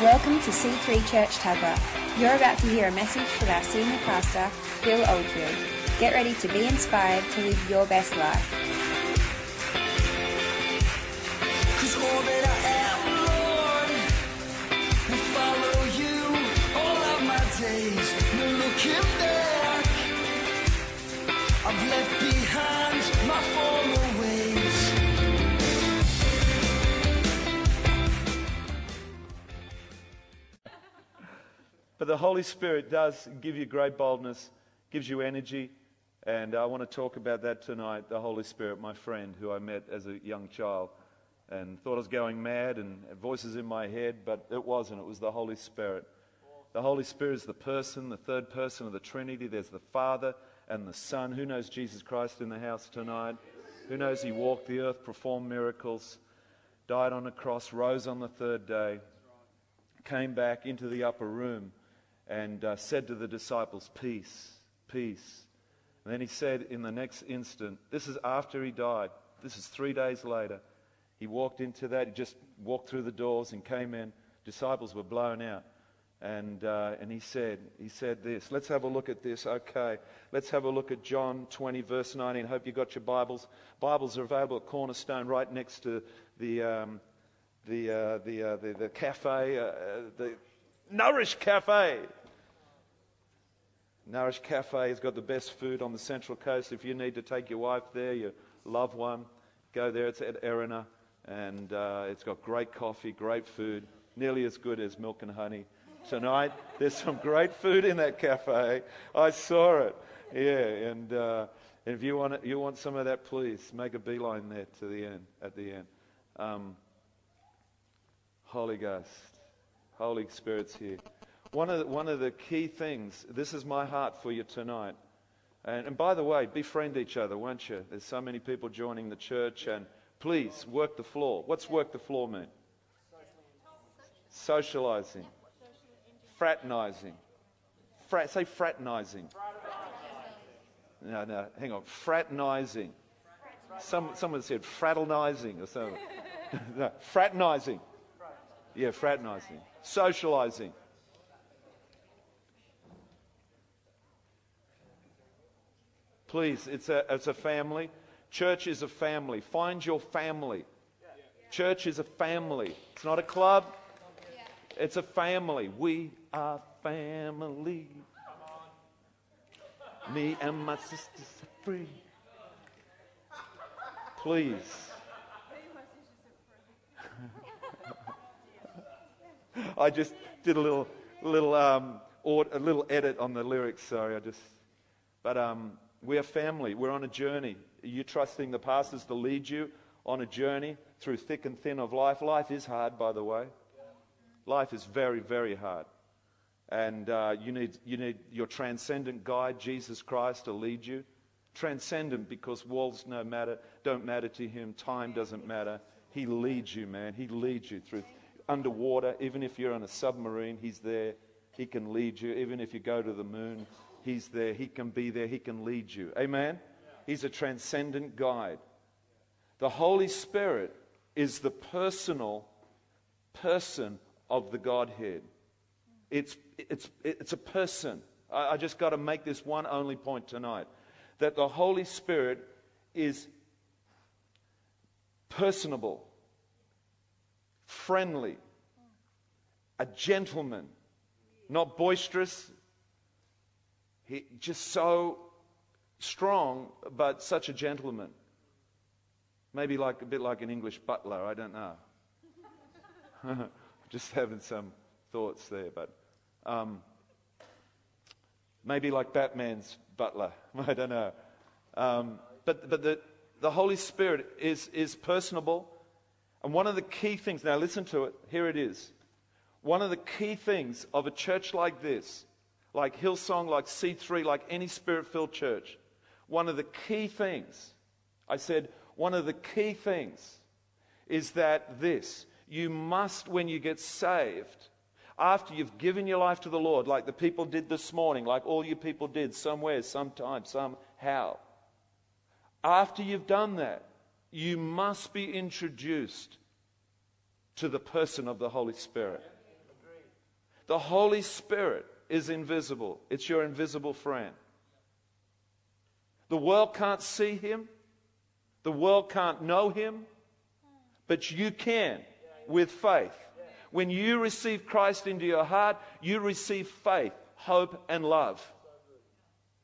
Welcome to C3 Church Tuggerah. You're about to hear a message from our senior pastor, Phil Oldfield. Get ready to be inspired to live your best life. The Holy Spirit does give you great boldness, gives you energy, and I want to talk about that tonight. The Holy Spirit, my friend, who I met as a young child, and thought I was going mad and voices in my head, but it wasn't. It was the Holy Spirit. The Holy Spirit is the person, the third person of the Trinity. There's the Father and the Son. Who knows Jesus Christ in the house tonight? Who knows He walked the earth, performed miracles, died on a cross, rose on the third day, came back into the upper room and uh, said to the disciples, Peace, peace. And then he said in the next instant, This is after he died. This is three days later. He walked into that. He just walked through the doors and came in. Disciples were blown out. And, uh, and he said, he said this. Let's have a look at this. Okay. Let's have a look at John 20, verse 19. Hope you got your Bibles. Bibles are available at Cornerstone right next to the, um, the, uh, the, uh, the, the cafe, uh, the Nourish Cafe. Nourish Cafe has got the best food on the Central Coast. If you need to take your wife there, your loved one, go there. It's at Erina, and uh, it's got great coffee, great food, nearly as good as milk and honey. Tonight, there's some great food in that cafe. I saw it. Yeah, and, uh, if you want, it, you want some of that, please make a beeline there to the end, at the end. Um, Holy Ghost, Holy Spirit's here. One of, the, one of the key things, this is my heart for you tonight. And, and by the way, befriend each other, won't you? There's so many people joining the church, and please work the floor. What's work the floor mean? Socializing, fraternizing. Frat, say fraternizing. No, no, hang on. Fraternizing. Some, someone said fraternizing or something. no, fraternizing. Yeah, fraternizing. Socializing. Please, it's a, it's a family. Church is a family. Find your family. Church is a family. It's not a club, it's a family. We are family. Me and my sisters are free. Please. I just did a little, little, um, or, a little edit on the lyrics. Sorry, I just. But um, we're family. We're on a journey. Are you trusting the pastors to lead you on a journey through thick and thin of life? Life is hard, by the way. Life is very, very hard. And uh, you, need, you need your transcendent guide, Jesus Christ, to lead you. Transcendent because walls no matter, don't matter to him, time doesn't matter. He leads you, man. He leads you through underwater. Even if you're on a submarine, he's there. He can lead you. Even if you go to the moon, he's there. He can be there. He can lead you. Amen? He's a transcendent guide. The Holy Spirit is the personal person of the Godhead. It's, it's, it's a person. I, I just got to make this one only point tonight that the Holy Spirit is personable, friendly, a gentleman, not boisterous. He, just so strong, but such a gentleman. Maybe like a bit like an English butler, I don't know. just having some thoughts there, but um, maybe like Batman's butler, I don't know. Um, but but the, the Holy Spirit is, is personable. And one of the key things, now listen to it, here it is. One of the key things of a church like this, like Hillsong, like C3, like any spirit filled church, one of the key things, I said, one of the key things is that this, you must, when you get saved, after you've given your life to the Lord, like the people did this morning, like all you people did somewhere, sometime, somehow, after you've done that, you must be introduced to the person of the Holy Spirit. The Holy Spirit is invisible, it's your invisible friend. The world can't see him, the world can't know him, but you can with faith. When you receive Christ into your heart, you receive faith, hope, and love.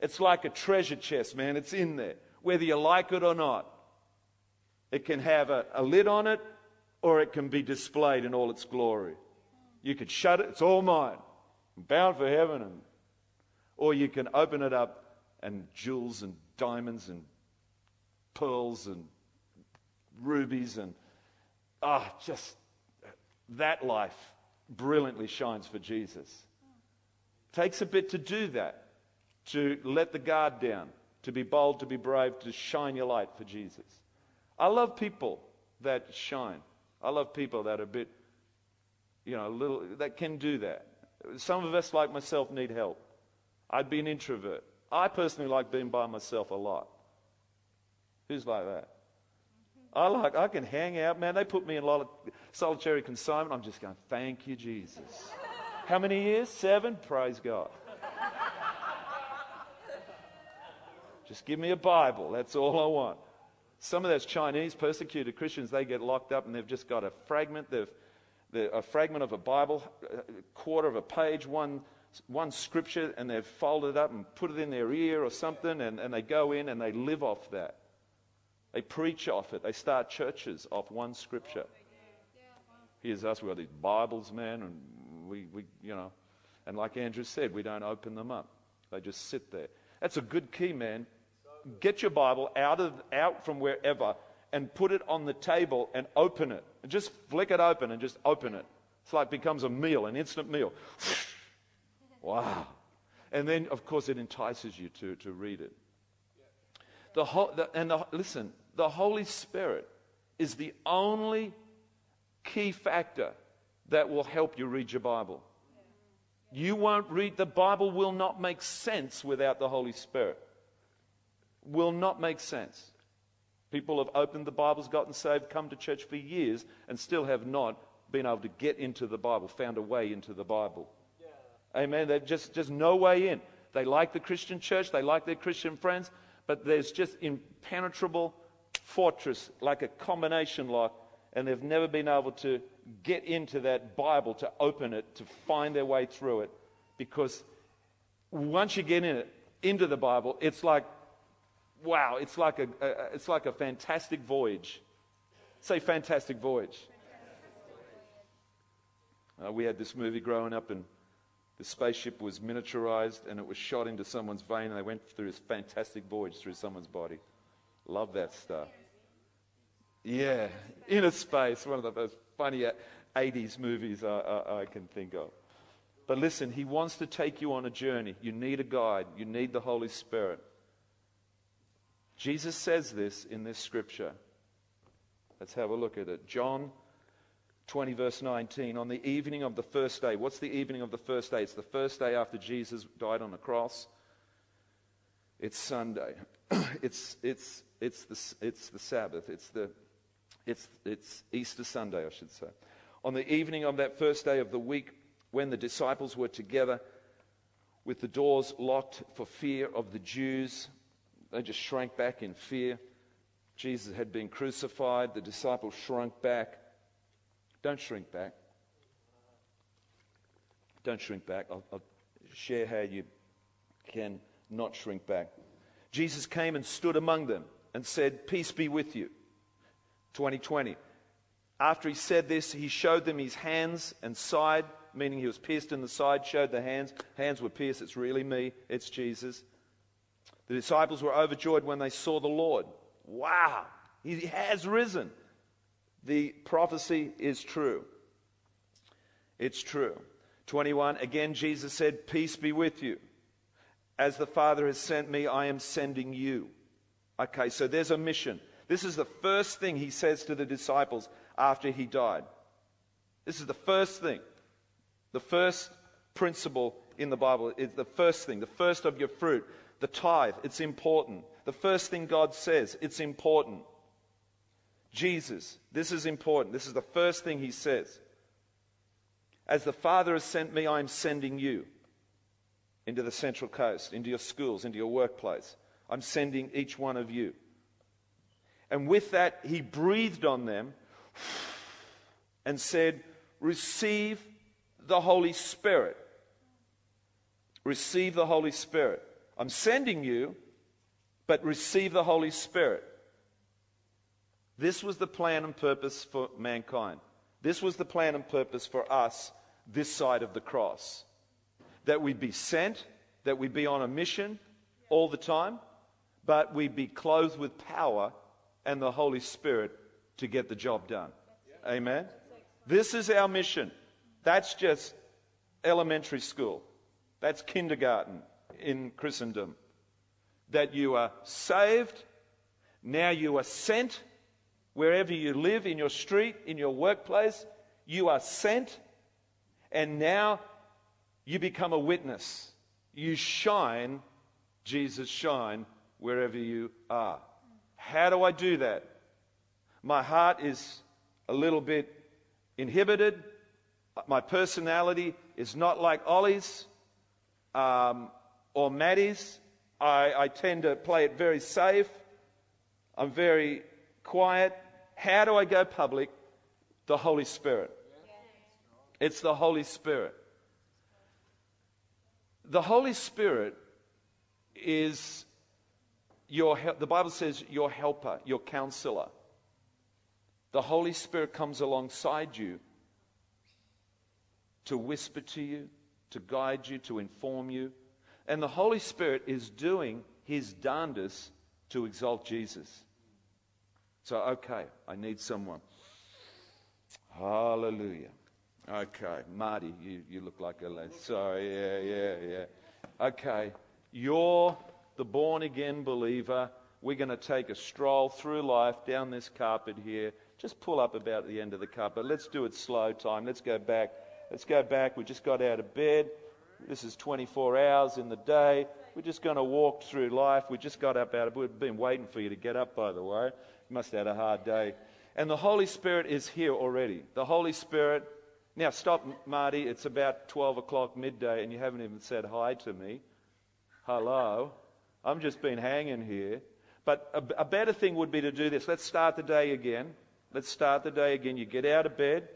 It's like a treasure chest, man. It's in there, whether you like it or not. It can have a, a lid on it, or it can be displayed in all its glory. You could shut it, it's all mine. Bound for heaven. And, or you can open it up, and jewels and diamonds and pearls and rubies and ah, just that life brilliantly shines for Jesus. Takes a bit to do that, to let the guard down, to be bold, to be brave, to shine your light for Jesus. I love people that shine. I love people that are a bit, you know, a little, that can do that. Some of us, like myself, need help. I'd be an introvert. I personally like being by myself a lot. Who's like that? Mm-hmm. I like, I can hang out, man. They put me in a lot of solitary confinement. I'm just going, thank you, Jesus. How many years? Seven? Praise God. Just give me a Bible. That's all I want. Some of those Chinese persecuted Christians, they get locked up and they've just got a fragment. They've, a fragment of a Bible, a quarter of a page, one, one scripture, and they've folded it up and put it in their ear or something, and, and they go in and they live off that. They preach off it. They start churches off one scripture. Here's us, we've got these Bibles, man, and we, we, you know, and like Andrew said, we don't open them up. They just sit there. That's a good key, man. Get your Bible out of out from wherever and put it on the table and open it. And just flick it open and just open it. It's like it becomes a meal, an instant meal. wow. And then, of course, it entices you to, to read it. The whole, the, and the, listen, the Holy Spirit is the only key factor that will help you read your Bible. You won't read, the Bible will not make sense without the Holy Spirit. Will not make sense. People have opened the Bibles, gotten saved, come to church for years, and still have not been able to get into the Bible, found a way into the Bible. Yeah. Amen. There's just, just no way in. They like the Christian church, they like their Christian friends, but there's just impenetrable fortress, like a combination lock, and they've never been able to get into that Bible to open it, to find their way through it. Because once you get in it, into the Bible, it's like, wow, it's like a, a it's like a fantastic voyage. Say fantastic voyage. Uh, we had this movie growing up, and the spaceship was miniaturized and it was shot into someone's vein, and they went through this fantastic voyage through someone's body. Love that stuff. Yeah, Inner Space, one of the most funny 80s movies I, I, I can think of. But listen, he wants to take you on a journey. You need a guide, you need the Holy Spirit. Jesus says this in this scripture. Let's have a look at it. John 20, verse 19. On the evening of the first day. What's the evening of the first day? It's the first day after Jesus died on the cross. It's Sunday. it's, it's, it's, the, it's the Sabbath. It's, the, it's, it's Easter Sunday, I should say. On the evening of that first day of the week, when the disciples were together with the doors locked for fear of the Jews, they just shrank back in fear. Jesus had been crucified. The disciples shrunk back. Don't shrink back. Don't shrink back. I'll, I'll share how you can not shrink back. Jesus came and stood among them and said, Peace be with you. 2020. After he said this, he showed them his hands and side, meaning he was pierced in the side, showed the hands. Hands were pierced. It's really me, it's Jesus. The disciples were overjoyed when they saw the Lord. Wow, he has risen. The prophecy is true. It's true. 21, again, Jesus said, Peace be with you. As the Father has sent me, I am sending you. Okay, so there's a mission. This is the first thing he says to the disciples after he died. This is the first thing. The first principle in the Bible is the first thing, the first of your fruit, the tithe. It's important. The first thing God says, it's important. Jesus, this is important. This is the first thing he says. As the Father has sent me, I am sending you into the Central Coast, into your schools, into your workplace. I'm sending each one of you. And with that, he breathed on them and said, Receive the Holy Spirit. Receive the Holy Spirit. I'm sending you, but receive the Holy Spirit. This was the plan and purpose for mankind. This was the plan and purpose for us this side of the cross. That we'd be sent, that we'd be on a mission all the time, but we'd be clothed with power and the Holy Spirit to get the job done. Amen? This is our mission. That's just elementary school. That's kindergarten in Christendom. That you are saved, now you are sent wherever you live, in your street, in your workplace, you are sent, and now you become a witness. You shine, Jesus shine, wherever you are. How do I do that? My heart is a little bit inhibited. My personality is not like Ollie's um, or Maddie's. I, I tend to play it very safe. I'm very quiet. How do I go public? The Holy Spirit. It's the Holy Spirit. The Holy Spirit is your, the Bible says, your helper, your counselor. The Holy Spirit comes alongside you to whisper to you, to guide you, to inform you. And the Holy Spirit is doing his darndest to exalt Jesus. So, okay, I need someone. Hallelujah. Okay, Marty, you, you look like a lad. Sorry, yeah, yeah, yeah. Okay, you're the born again believer. We're going to take a stroll through life down this carpet here. Just pull up about the end of the carpet. Let's do it slow time. Let's go back. Let's go back. We just got out of bed. This is 24 hours in the day. We're just going to walk through life. We just got up out of We've been waiting for you to get up, by the way. You must have had a hard day. And the Holy Spirit is here already. The Holy Spirit. Now, stop, Marty. It's about 12 o'clock midday, and you haven't even said hi to me. Hello. I'm just been hanging here. But a, a better thing would be to do this. Let's start the day again. Let's start the day again. You get out of bed.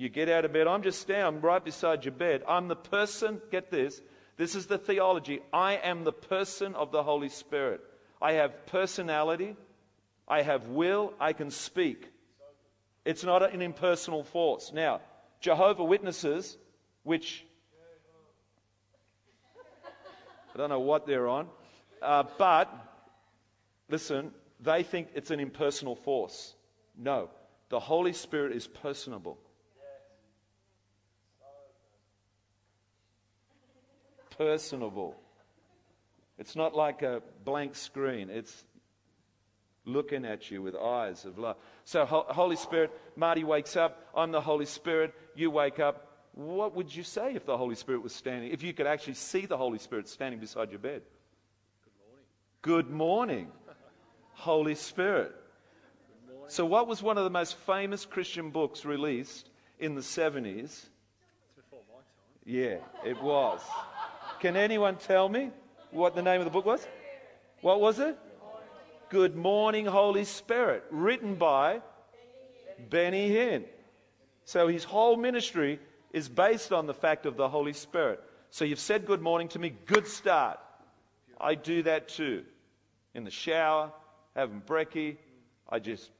You get out of bed. I'm just standing right beside your bed. I'm the person, get this. This is the theology. I am the person of the Holy Spirit. I have personality. I have will, I can speak. It's not an impersonal force. Now, Jehovah Witnesses, which I don't know what they're on, uh, but listen, they think it's an impersonal force. No, the Holy Spirit is personable. Personable. It's not like a blank screen. It's looking at you with eyes of love. So, Holy Spirit, Marty wakes up. I'm the Holy Spirit. You wake up. What would you say if the Holy Spirit was standing? If you could actually see the Holy Spirit standing beside your bed? Good morning. Good morning, Holy Spirit. So, what was one of the most famous Christian books released in the 70s? Yeah, it was. Can anyone tell me what the name of the book was? What was it? Good Morning, Holy Spirit, written by Benny Hinn. So his whole ministry is based on the fact of the Holy Spirit. So you've said good morning to me, good start. I do that too. In the shower, having brekkie, I just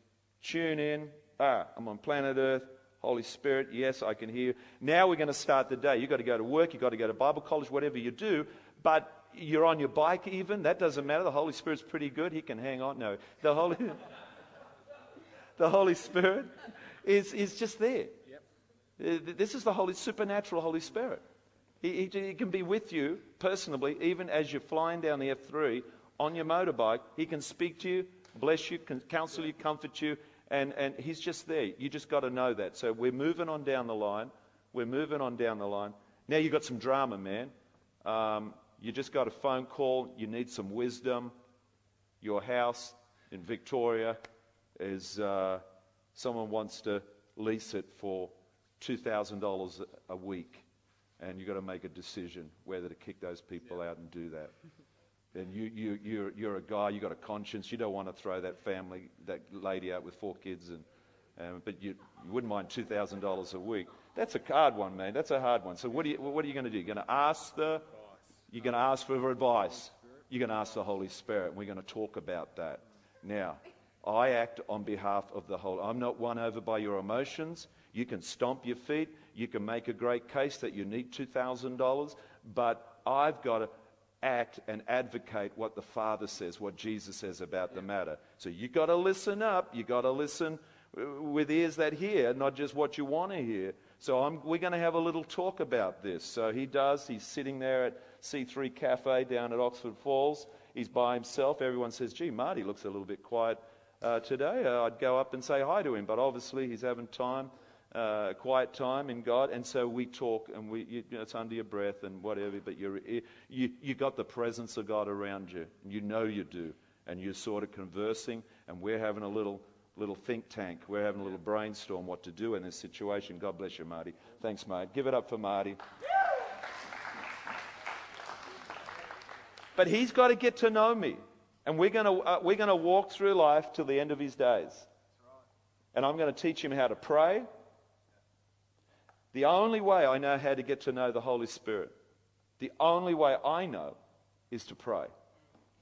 tune in. Ah, I'm on planet Earth. Holy Spirit, yes, I can hear you. Now we're going to start the day. You've got to go to work, you've got to go to Bible college, whatever you do. But you're on your bike even, that doesn't matter. The Holy Spirit's pretty good. He can hang on. No, the Holy, the Holy Spirit is, is just there. Yep. Uh, this is the Holy, supernatural Holy Spirit. He, he, he, can be with you personally, even as you're flying down the F3 on your motorbike. He can speak to you, bless you, can counsel you, comfort you, and, and he's just there. You just got to know that. So we're moving on down the line. We're moving on down the line. Now you've got some drama, man. Um, you just got a phone call, you need some wisdom. Your house in Victoria is, uh, someone wants to lease it for $2,000 a week, and you've got to make a decision whether to kick those people out and do that. And you, you, you're, you're a guy, you've got a conscience, you don't want to throw that family, that lady out with four kids, and, um, but you, you wouldn't mind $2,000 a week. That's a hard one, man. That's a hard one. So what, are you, what are you going to do? You're going to ask the, you're going to ask for advice. You're going to ask the Holy Spirit. We're going to talk about that. Now, I act on behalf of the whole. I'm not won over by your emotions. You can stomp your feet. You can make a great case that you need $2,000. But I've got to act and advocate what the Father says, what Jesus says about the matter. So you've got to listen up. You've got to listen uh, with ears that hear, not just what you want to hear. So I'm, we're going to have a little talk about this. So he does. He's sitting there at C3 Cafe down at Oxford Falls. He's by himself. Everyone says, gee, Marty looks a little bit quiet uh, today. Uh, I'd go up and say hi to him. But obviously he's having time uh, quiet time in God, and so we talk, and we, you, you know, it's under your breath and whatever, but you're, you you got the presence of God around you. And you know you do, and you're sort of conversing, and we're having a little little think tank. We're having a little brainstorm what to do in this situation. God bless you, Marty. Thanks, mate. Give it up for Marty. But he's got to get to know me, and we're going to uh, we're going to walk through life till the end of his days. And I'm going to teach him how to pray. The only way I know how to get to know the Holy Spirit, the only way I know is to pray.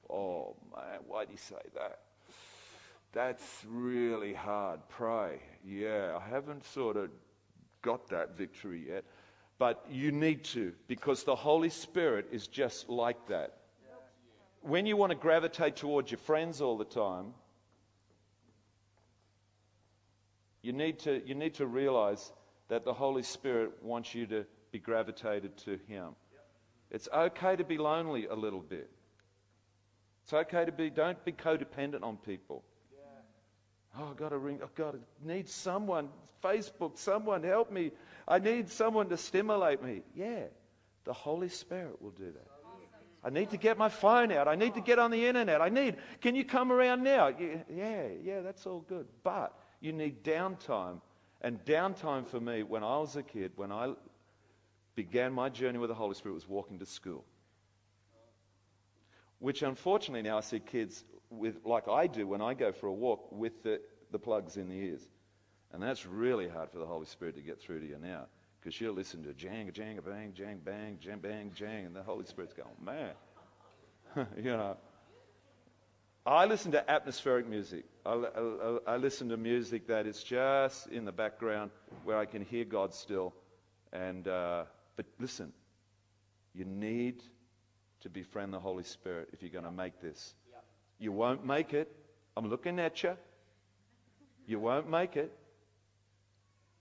Oh, man, why'd he say that? That's really hard. Pray. Yeah, I haven't sort of got that victory yet. But you need to, because the Holy Spirit is just like that. When you want to gravitate towards your friends all the time, you need to, you need to realize that the Holy Spirit wants you to be gravitated to Him. It's okay to be lonely a little bit. It's okay to be, don't be codependent on people. Oh, I've got to ring, I've got to need someone, Facebook, someone help me. I need someone to stimulate me. Yeah, the Holy Spirit will do that. I need to get my phone out. I need to get on the internet. I need, can you come around now? Yeah, yeah, that's all good. But you need downtime and downtime for me when I was a kid, when I began my journey with the Holy Spirit, was walking to school. Which unfortunately now I see kids with, like I do when I go for a walk, with the, the plugs in the ears. And that's really hard for the Holy Spirit to get through to you now. Because she'll listen to jang, jang, bang, jang, bang, jang, bang, jang, and the Holy Spirit's going, man. you know. I listen to atmospheric music. I, I, I, listen to music that is just in the background where I can hear God still. And, uh, but listen, you need to befriend the Holy Spirit if you're going to make this. You won't make it. I'm looking at you. You won't make it.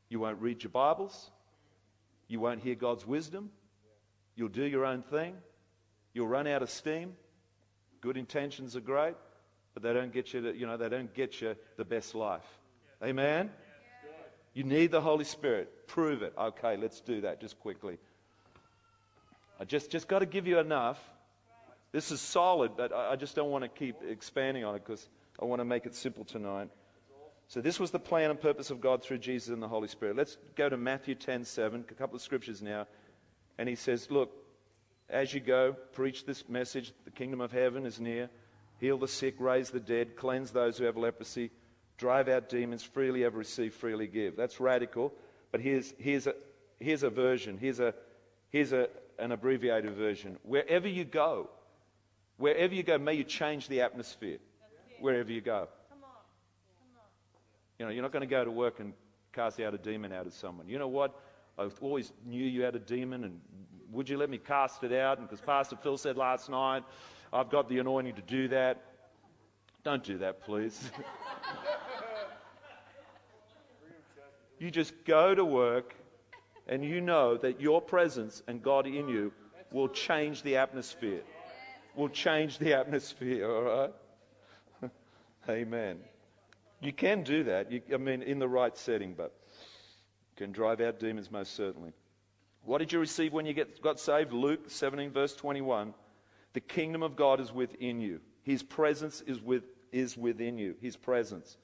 You won't read your Bibles. You won't hear God's wisdom. You'll do your own thing. You'll run out of steam. Good intentions are great but they don't get you, to, you know, they don't get you the best life. Amen? You need the Holy Spirit. Prove it. Okay, let's do that just quickly. I just, just got to give you enough. This is solid, but I, I just don't want to keep expanding on it because I want to make it simple tonight. So this was the plan and purpose of God through Jesus and the Holy Spirit. Let's go to Matthew 10, 7, a couple of scriptures now. And he says, look, as you go, preach this message, the kingdom of heaven is near heal the sick, raise the dead, cleanse those who have leprosy, drive out demons, freely have received, freely give. That's radical, but here's, here's, a, here's a version. Here's, a, here's a, an abbreviated version. Wherever you go, wherever you go, may you change the atmosphere. Wherever you go. You know, you're not going to go to work and cast out a demon out of someone. You know what? I always knew you had a demon, and would you let me cast it out? Because Pastor Phil said last night, I've got the anointing to do that. Don't do that, please. you just go to work and you know that your presence and God in you will change the atmosphere. Will change the atmosphere, all right? Amen. You can do that. You, I mean, in the right setting, but can drive out demons most certainly. What did you receive when you get, got saved? Luke 17, verse 21. The kingdom of God is within you. His presence is, with, is within you. His presence.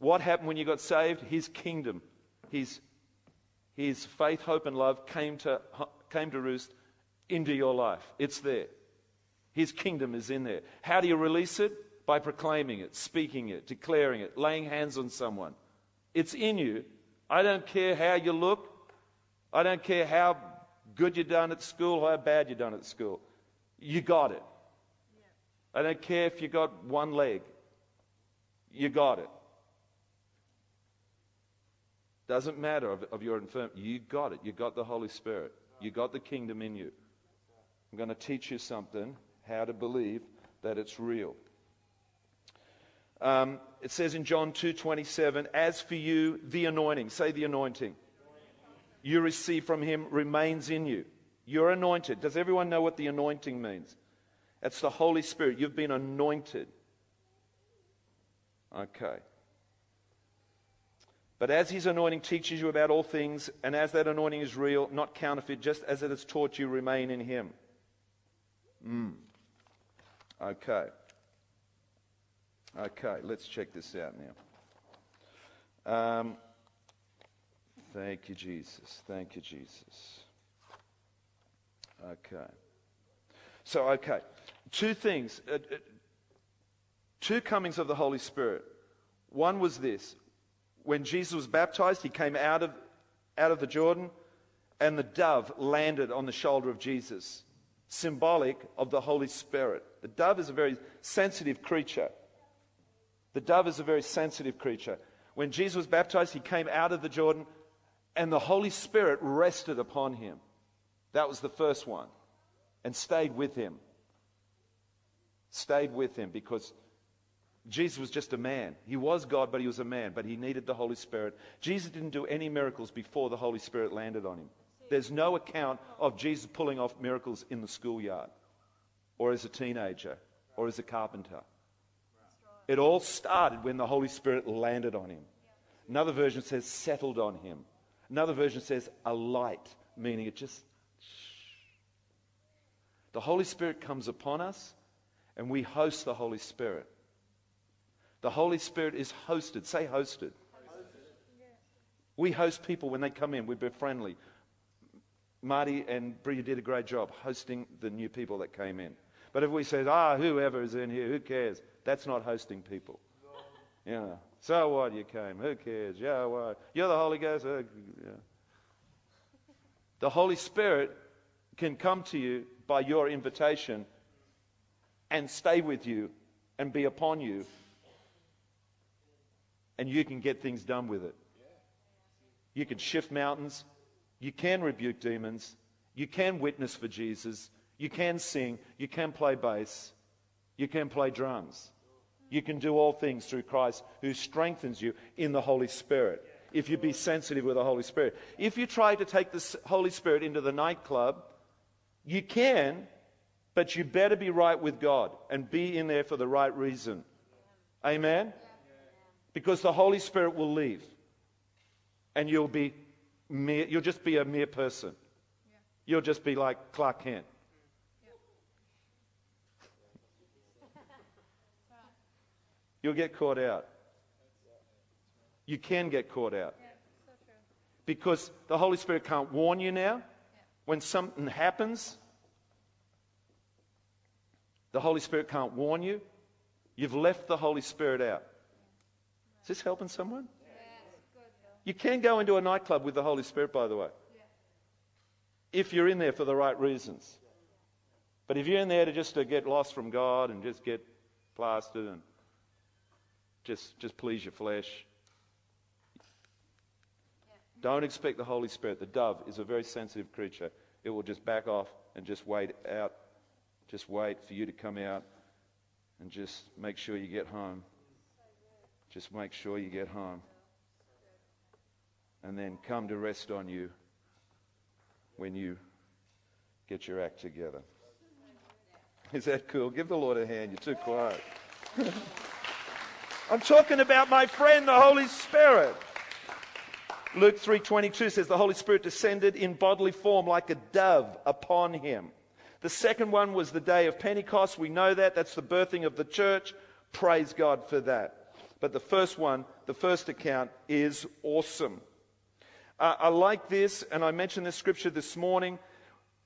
What happened when you got saved? His kingdom. His His faith, hope, and love came to, came to roost into your life. It's there. His kingdom is in there. How do you release it? By proclaiming it, speaking it, declaring it, laying hands on someone. It's in you. I don't care how you look. I don't care how good you've done at school, how bad you've done at school. You got it. I don't care if you got one leg. You got it. Doesn't matter of, of your infirmity. You got it. You got the Holy Spirit. You got the kingdom in you. I'm going to teach you something how to believe that it's real. Um, it says in John 2:27, "As for you, the anointing, say the anointing, you receive from him remains in you. You're anointed. Does everyone know what the anointing means? It's the Holy Spirit. You've been anointed. Okay. But as his anointing teaches you about all things, and as that anointing is real, not counterfeit, just as it has taught you, remain in him. Mm. Okay. Okay, let's check this out now. Um, thank you, Jesus. Thank you, Jesus. Okay. So, okay. Two things. Uh, uh, two comings of the Holy Spirit. One was this when Jesus was baptized, he came out of, out of the Jordan, and the dove landed on the shoulder of Jesus, symbolic of the Holy Spirit. The dove is a very sensitive creature. The dove is a very sensitive creature. When Jesus was baptized, he came out of the Jordan, and the Holy Spirit rested upon him. That was the first one, and stayed with him. Stayed with him because Jesus was just a man. He was God, but he was a man, but he needed the Holy Spirit. Jesus didn't do any miracles before the Holy Spirit landed on him. There's no account of Jesus pulling off miracles in the schoolyard, or as a teenager, or as a carpenter. It all started when the Holy Spirit landed on him. Another version says settled on him. Another version says a light, meaning it just. The Holy Spirit comes upon us, and we host the Holy Spirit. The Holy Spirit is hosted. Say hosted. We host people when they come in. We're friendly. Marty and Bria did a great job hosting the new people that came in. But if we say, ah, whoever is in here, who cares? That's not hosting people. Yeah. So what? You came. Who cares? Yeah, what? You're the Holy Ghost. Uh, yeah. The Holy Spirit can come to you by your invitation and stay with you and be upon you and you can get things done with it. You can shift mountains. You can rebuke demons. You can witness for Jesus. You can sing. You can play bass. You can play drums. You can do all things through Christ who strengthens you in the Holy Spirit. If you be sensitive with the Holy Spirit. If you try to take the Holy Spirit into the nightclub, you can, but you better be right with God and be in there for the right reason. Amen? because the Holy Spirit will leave and you'll be mere, you'll just be a mere person. Yeah. You'll just be like Clark Kent. You'll get caught out. You can get caught out. Because the Holy Spirit can't warn you now. When something happens, the Holy Spirit can't warn you. You've left the Holy Spirit out. Is this helping someone? You can go into a nightclub with the Holy Spirit, by the way, if you're in there for the right reasons. But if you're in there to just to get lost from God and just get plastered and just just please your flesh, don't expect the Holy Spirit. The dove is a very sensitive creature. It will just back off and just wait out, just wait for you to come out and just make sure you get home. Just make sure you get home. And then come to rest on you when you get your act together. Is that cool? Give the Lord a hand. You're too quiet. I'm talking about my friend, the Holy Spirit. Luke 3:22 says the Holy Spirit descended in bodily form like a dove upon him. The second one was the day of Pentecost. We know that. That's the birthing of the church. Praise God for that. But the first one, the first account, is awesome. Uh, I like this, and I mentioned this scripture this morning.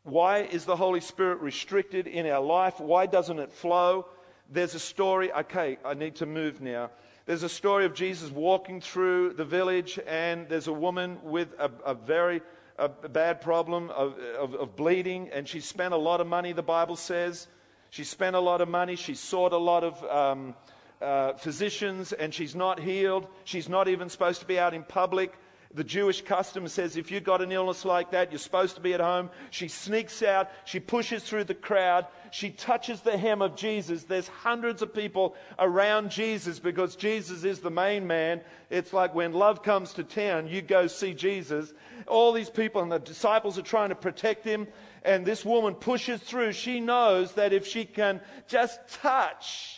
Why is the Holy Spirit restricted in our life? Why doesn't it flow? There's a story. Okay, I need to move now. There's a story of Jesus walking through the village, and there's a woman with a, a very a bad problem of, of, of, bleeding, and she spent a lot of money, the Bible says. She spent a lot of money. She sought a lot of um, uh, physicians, and she's not healed. She's not even supposed to be out in public. The Jewish custom says if you've got an illness like that, you're supposed to be at home. She sneaks out. She pushes through the crowd. She touches the hem of Jesus. There's hundreds of people around Jesus because Jesus is the main man. It's like when love comes to town, you go see Jesus. All these people and the disciples are trying to protect him. And this woman pushes through. She knows that if she can just touch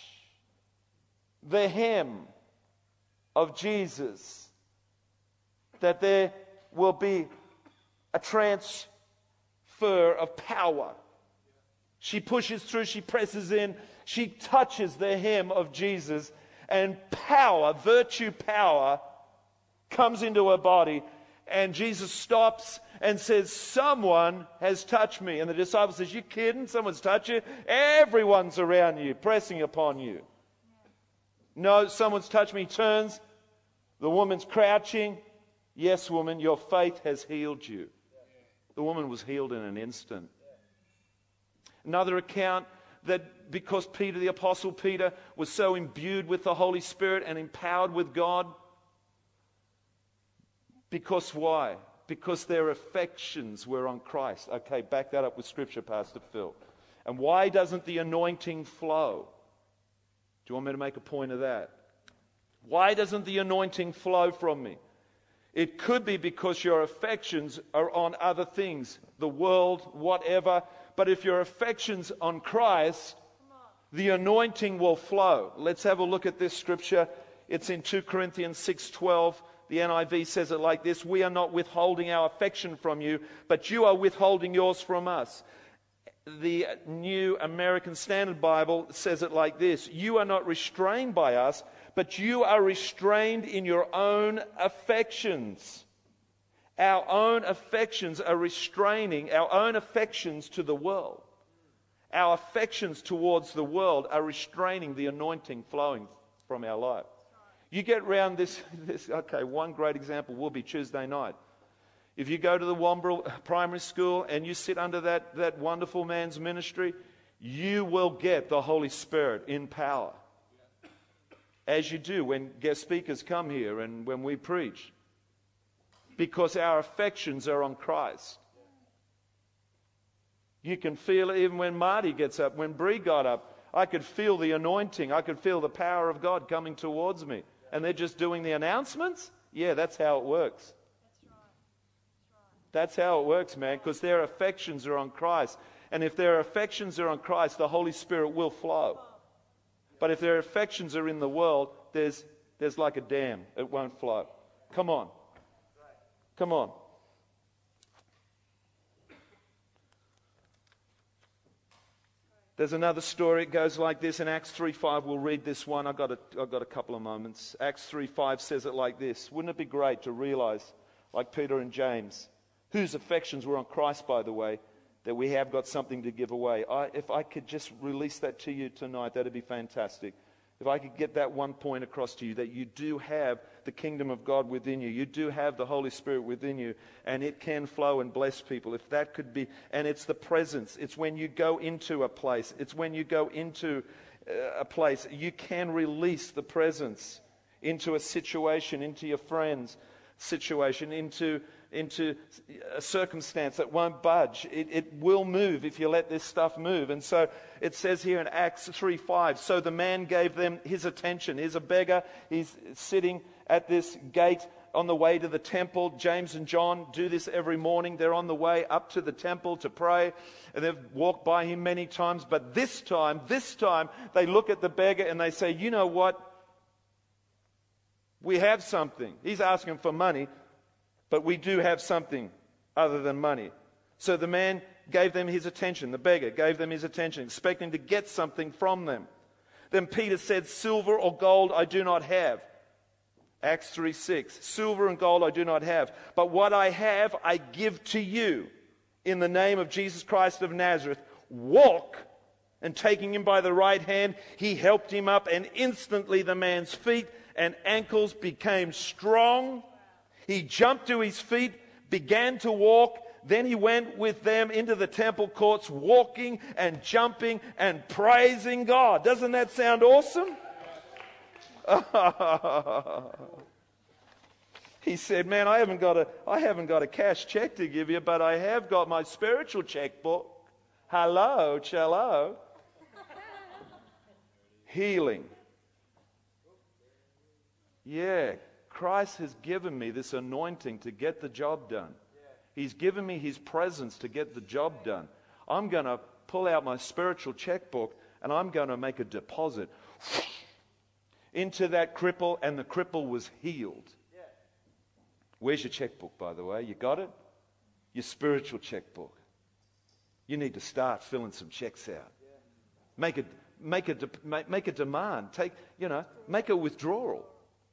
the hem of Jesus, that there will be a transfer of power. She pushes through, she presses in, she touches the hem of Jesus, and power, virtue power, comes into her body. And Jesus stops and says, Someone has touched me. And the disciple says, You kidding? Someone's touched you? Everyone's around you, pressing upon you. No, someone's touched me. He turns. The woman's crouching. Yes, woman, your faith has healed you. The woman was healed in an instant. Another account that because Peter, the Apostle Peter, was so imbued with the Holy Spirit and empowered with God, because why? Because their affections were on Christ. Okay, back that up with Scripture, Pastor Phil. And why doesn't the anointing flow? Do you want me to make a point of that? Why doesn't the anointing flow from me? It could be because your affections are on other things, the world, whatever. But if your affections on Christ, the anointing will flow. Let's have a look at this scripture. It's in 2 Corinthians 6:12. The NIV says it like this, "We are not withholding our affection from you, but you are withholding yours from us." The New American Standard Bible says it like this, "You are not restrained by us, but you are restrained in your own affections. Our own affections are restraining our own affections to the world. Our affections towards the world are restraining the anointing flowing from our life. You get round this, this okay, one great example will be Tuesday night. If you go to the Wamberal Primary School and you sit under that, that wonderful man's ministry, you will get the Holy Spirit in power as you do when guest speakers come here and when we preach, because our affections are on Christ. You can feel it even when Marty gets up, when Bree got up. I could feel the anointing. I could feel the power of God coming towards me. And they're just doing the announcements? Yeah, that's how it works. That's how it works, man, because their affections are on Christ. And if their affections are on Christ, the Holy Spirit will flow. But if their affections are in the world, there's, there's like a dam. It won't flow. Come on. Come on. There's another story. It goes like this in Acts 3:5. We'll read this one. I've got, a, I've got a couple of moments. Acts 3:5 says it like this. Wouldn't it be great to realize, like Peter and James, whose affections were on Christ, by the way, that we have got something to give away. I, if I could just release that to you tonight, that'd be fantastic. If I could get that one point across to you that you do have the kingdom of God within you, you do have the Holy Spirit within you, and it can flow and bless people. If that could be, and it's the presence, it's when you go into a place, it's when you go into uh, a place, you can release the presence into a situation, into your friends' situation, into into a circumstance that won't budge. It, it, will move if you let this stuff move. And so it says here in Acts 3 5, so the man gave them his attention. He's a beggar. He's sitting at this gate on the way to the temple. James and John do this every morning. They're on the way up to the temple to pray. And they've walked by him many times. But this time, this time, they look at the beggar and they say, you know what? We have something. He's asking for money. But we do have something other than money. So the man gave them his attention. The beggar gave them his attention, expecting to get something from them. Then Peter said, Silver or gold I do not have. Acts 3 6. Silver and gold I do not have, but what I have I give to you. In the name of Jesus Christ of Nazareth, walk. And taking him by the right hand, he helped him up, and instantly the man's feet and ankles became strong. He jumped to his feet, began to walk. Then he went with them into the temple courts, walking and jumping and praising God. Doesn't that sound awesome? he said, Man, I haven't, got a, I haven't got a cash check to give you, but I have got my spiritual checkbook. Hello, cello. Healing. Yeah, Christ has given me this anointing to get the job done. He's given me his presence to get the job done. I'm going to pull out my spiritual checkbook and I'm going to make a deposit into that cripple, and the cripple was healed. Where's your checkbook, by the way? You got it? Your spiritual checkbook. You need to start filling some checks out. Make a, make a, make a demand. Take, you know, make a withdrawal.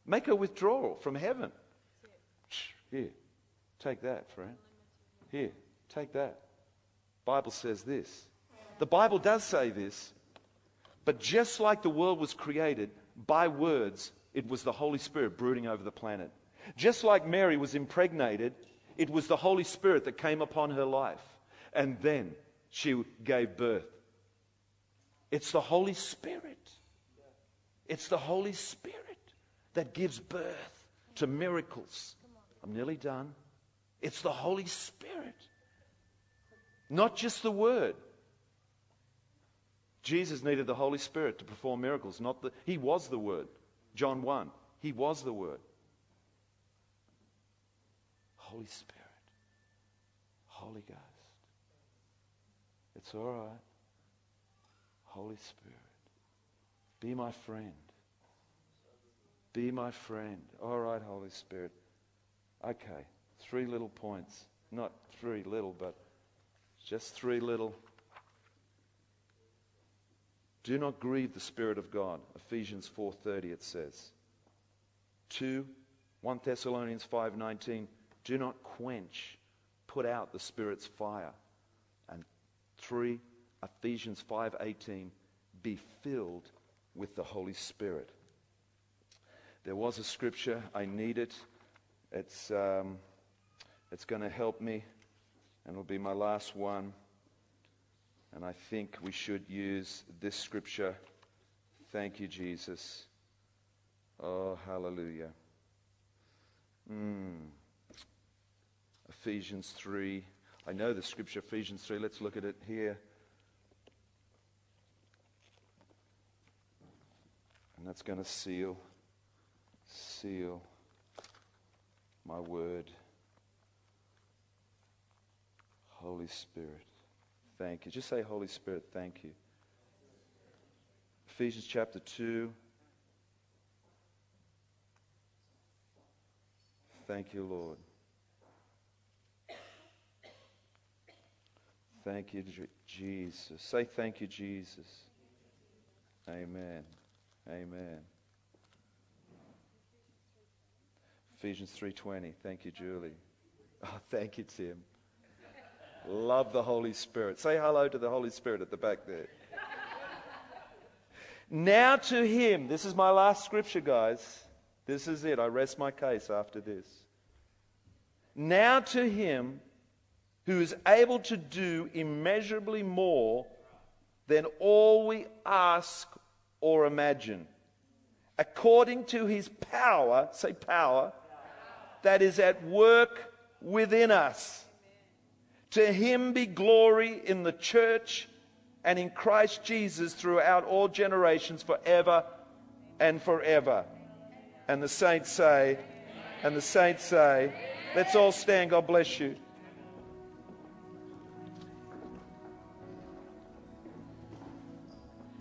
Make a withdrawal from heaven. Here, take that, friend. Here, take that. Bible says this. The Bible does say this. But just like the world was created by words, it was the Holy Spirit brooding over the planet. Just like Mary was impregnated, it was the Holy Spirit that came upon her life. And then she gave birth. It's the Holy Spirit. It's the Holy Spirit that gives birth to miracles. I'm nearly done. It's the Holy Spirit, not just the Word. Jesus needed the Holy Spirit to perform miracles, not the, He was the Word. John 1. He was the Word. Holy Spirit. Holy Ghost. It's all right. Holy Spirit. Be my friend. Be my friend. All right, Holy Spirit. Okay, three little points. Not three little, but just three little. Do not grieve the Spirit of God. Ephesians 4:30 it says. 2 1 Thessalonians 5:19 Do not quench, put out the Spirit's fire. And 3 Ephesians 5:18 Be filled with the Holy Spirit. There was a scripture. I need it. It's, um, it's going to help me, and it'll be my last one. And I think we should use this scripture. Thank you, Jesus. Oh, hallelujah. Mm. Ephesians 3. I know the scripture, Ephesians 3. Let's look at it here. And that's going to seal seal my word. Holy Spirit, thank you. Just say, Holy Spirit, thank you. Ephesians chapter 2. Thank you, Lord. Thank you, Jesus. Say thank you, Jesus. Amen. Amen. Ephesians 3:20. Thank you, Julie. Oh, thank you, Tim. Love the Holy Spirit. Say hello to the Holy Spirit at the back there. now to him. This is my last scripture, guys. This is it. I rest my case after this. Now to him who is able to do immeasurably more than all we ask or imagine, according to his power, say power, that is at work within us. To him be glory in the church and in Christ Jesus throughout all generations, forever and forever. And the saints say, and the saints say, let's all stand. God bless you.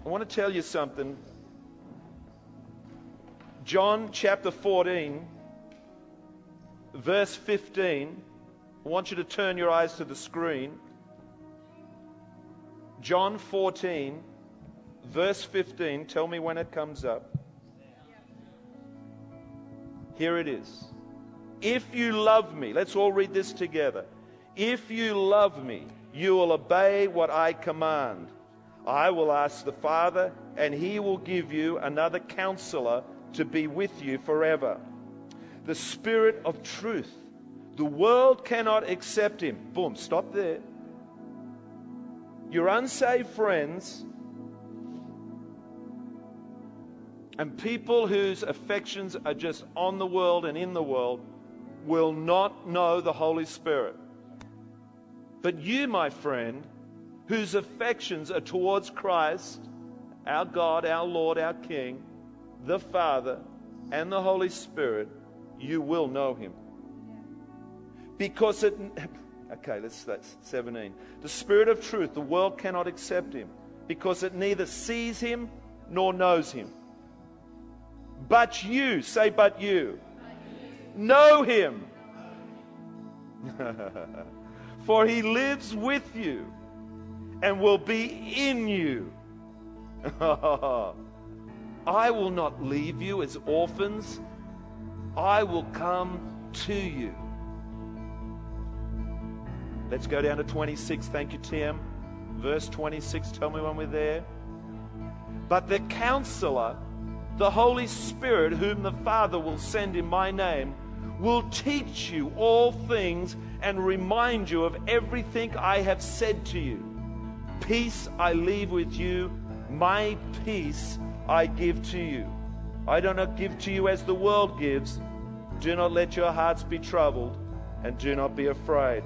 I want to tell you something. John chapter 14 verse 15. I want you to turn your eyes to the screen. John 14, verse 15. Tell me when it comes up. Here it is. If you love me, let's all read this together. If you love me, you will obey what I command. I will ask the Father, and he will give you another counselor to be with you forever. The Spirit of truth. The world cannot accept him. Boom, stop there. Your unsaved friends and people whose affections are just on the world and in the world will not know the Holy Spirit. But you, my friend, whose affections are towards Christ, our God, our Lord, our King, the Father, and the Holy Spirit, you will know him. Because it. Okay, let's, that's 17. The Spirit of truth, the world cannot accept him because it neither sees him nor knows him. But you, say, but you, know him. For he lives with you and will be in you. I will not leave you as orphans, I will come to you. Let's go down to 26. Thank you, Tim. Verse 26. Tell me when we're there. But the counselor, the Holy Spirit, whom the Father will send in my name, will teach you all things and remind you of everything I have said to you. Peace I leave with you, my peace I give to you. I do not give to you as the world gives. Do not let your hearts be troubled, and do not be afraid.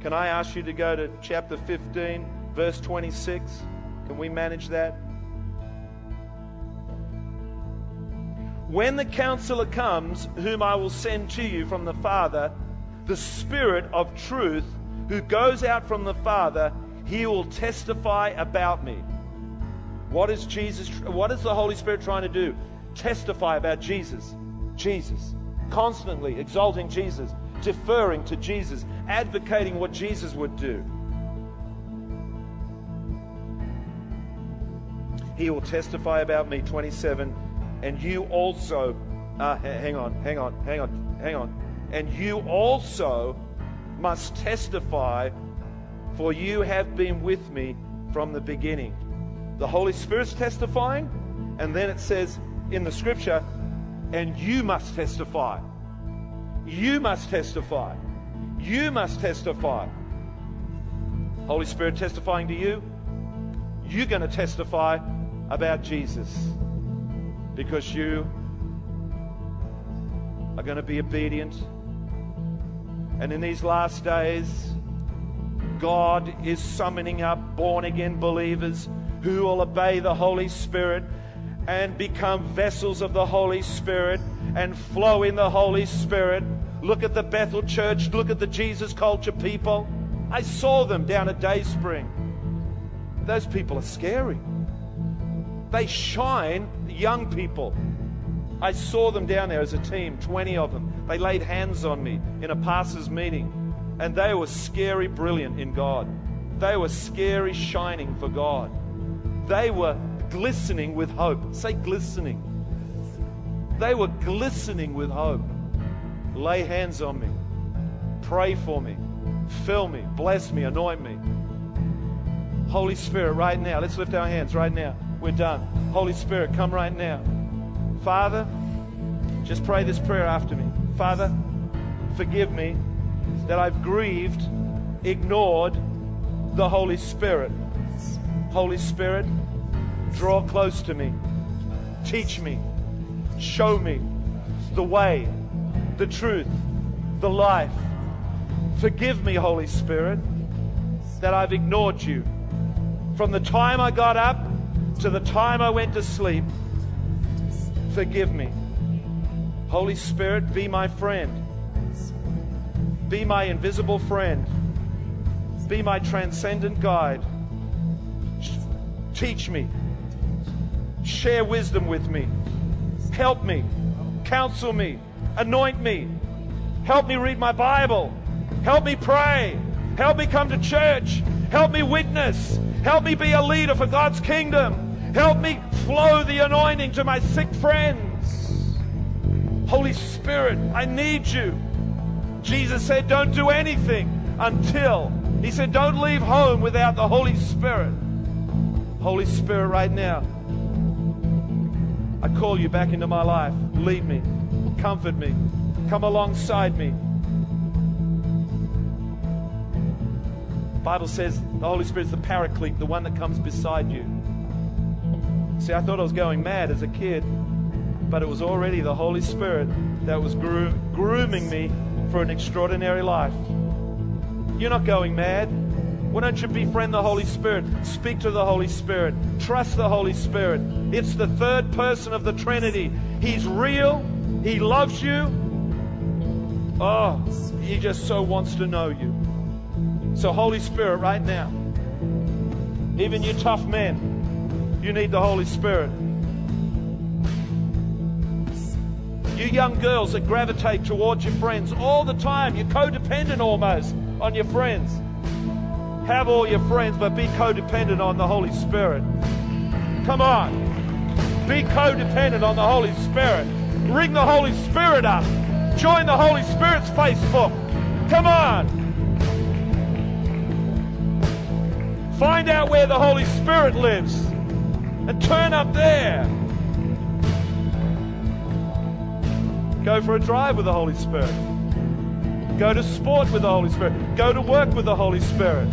Can I ask you to go to chapter 15, verse 26? Can we manage that? When the counselor comes, whom I will send to you from the Father, the Spirit of truth, who goes out from the Father, he will testify about me. What is Jesus what is the Holy Spirit trying to do? Testify about Jesus. Jesus. Constantly exalting Jesus, deferring to Jesus, advocating what Jesus would do. He will testify about me 27 and you also uh, hang on, hang on, hang on, hang on. And you also must testify, for you have been with me from the beginning. The Holy Spirit's testifying, and then it says in the scripture, and you must testify. You must testify. You must testify. Holy Spirit testifying to you, you're going to testify about Jesus because you are going to be obedient. And in these last days, God is summoning up born again believers who will obey the Holy Spirit and become vessels of the Holy Spirit and flow in the Holy Spirit. Look at the Bethel Church, look at the Jesus culture people. I saw them down at Dayspring. Those people are scary. They shine young people. I saw them down there as a team, 20 of them. They laid hands on me in a pastor's meeting, and they were scary brilliant in God. They were scary shining for God. They were glistening with hope. Say glistening. They were glistening with hope. Lay hands on me. Pray for me. Fill me. Bless me. Anoint me. Holy Spirit, right now. Let's lift our hands right now. We're done. Holy Spirit, come right now. Father, just pray this prayer after me. Father, forgive me that I've grieved, ignored the Holy Spirit. Holy Spirit, draw close to me. Teach me. Show me the way, the truth, the life. Forgive me, Holy Spirit, that I've ignored you. From the time I got up to the time I went to sleep, forgive me. Holy Spirit, be my friend. Be my invisible friend. Be my transcendent guide. Teach me. Share wisdom with me. Help me. Counsel me. Anoint me. Help me read my Bible. Help me pray. Help me come to church. Help me witness. Help me be a leader for God's kingdom. Help me flow the anointing to my sick friends. Holy Spirit, I need you. Jesus said, Don't do anything until. He said, Don't leave home without the Holy Spirit. Holy Spirit, right now, I call you back into my life. Lead me, comfort me, come alongside me. Bible says the Holy Spirit is the paraclete, the one that comes beside you. See, I thought I was going mad as a kid, but it was already the Holy Spirit that was grooming me for an extraordinary life. You're not going mad. Why don't you befriend the Holy Spirit? Speak to the Holy Spirit. Trust the Holy Spirit. It's the third person of the Trinity. He's real. He loves you. Oh, he just so wants to know you. So, Holy Spirit, right now, even you tough men, you need the Holy Spirit. You young girls that gravitate towards your friends all the time, you're codependent almost on your friends. Have all your friends, but be codependent on the Holy Spirit. Come on. Be codependent on the Holy Spirit. Ring the Holy Spirit up. Join the Holy Spirit's Facebook. Come on. Find out where the Holy Spirit lives and turn up there. Go for a drive with the Holy Spirit. Go to sport with the Holy Spirit. Go to work with the Holy Spirit.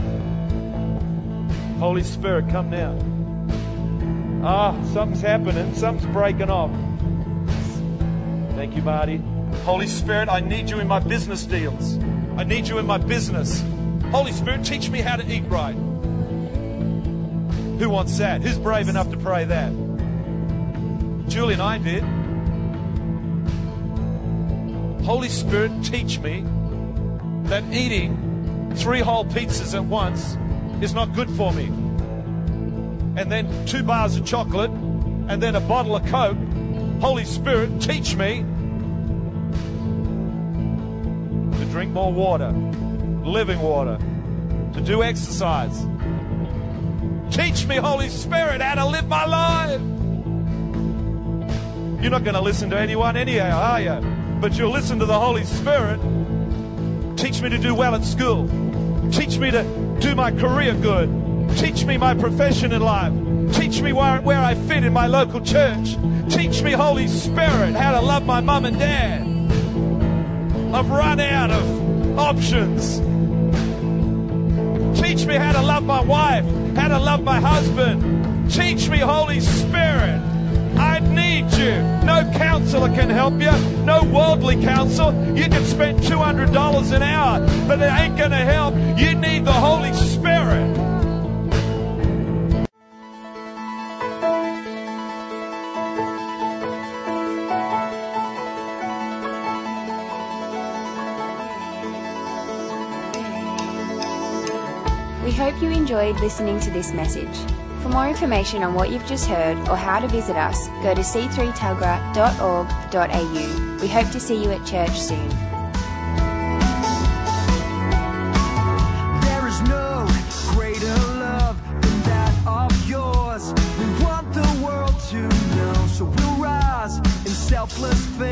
Holy Spirit, come now. Ah, something's happening. Something's breaking off. Thank you, Marty. Holy Spirit, I need you in my business deals. I need you in my business. Holy Spirit, teach me how to eat right. Who wants that? Who's brave enough to pray that? Julie and I did. Holy Spirit, teach me that eating three whole pizzas at once is not good for me. And then two bars of chocolate and then a bottle of Coke. Holy Spirit, teach me to drink more water, living water, to do exercise. Teach me, Holy Spirit, how to live my life. You're not going to listen to anyone anyhow, are you? but you'll listen to the Holy Spirit. Teach me to do well at school. Teach me to do my career good. Teach me my profession in life. Teach me where, where I fit in my local church. Teach me, Holy Spirit, how to love my mum and dad. I've run out of options. Teach me how to love my wife, how to love my husband. Teach me, Holy Spirit, Need you. No counselor can help you. No worldly counsel. You can spend $200 an hour, but it ain't going to help. You need the Holy Spirit. We hope you enjoyed listening to this message. For more information on what you've just heard or how to visit us, go to c3tuggerah.org.au. We hope to see you at church soon. There is no greater love than that of yours. We want the world to know, so we'll rise in selfless faith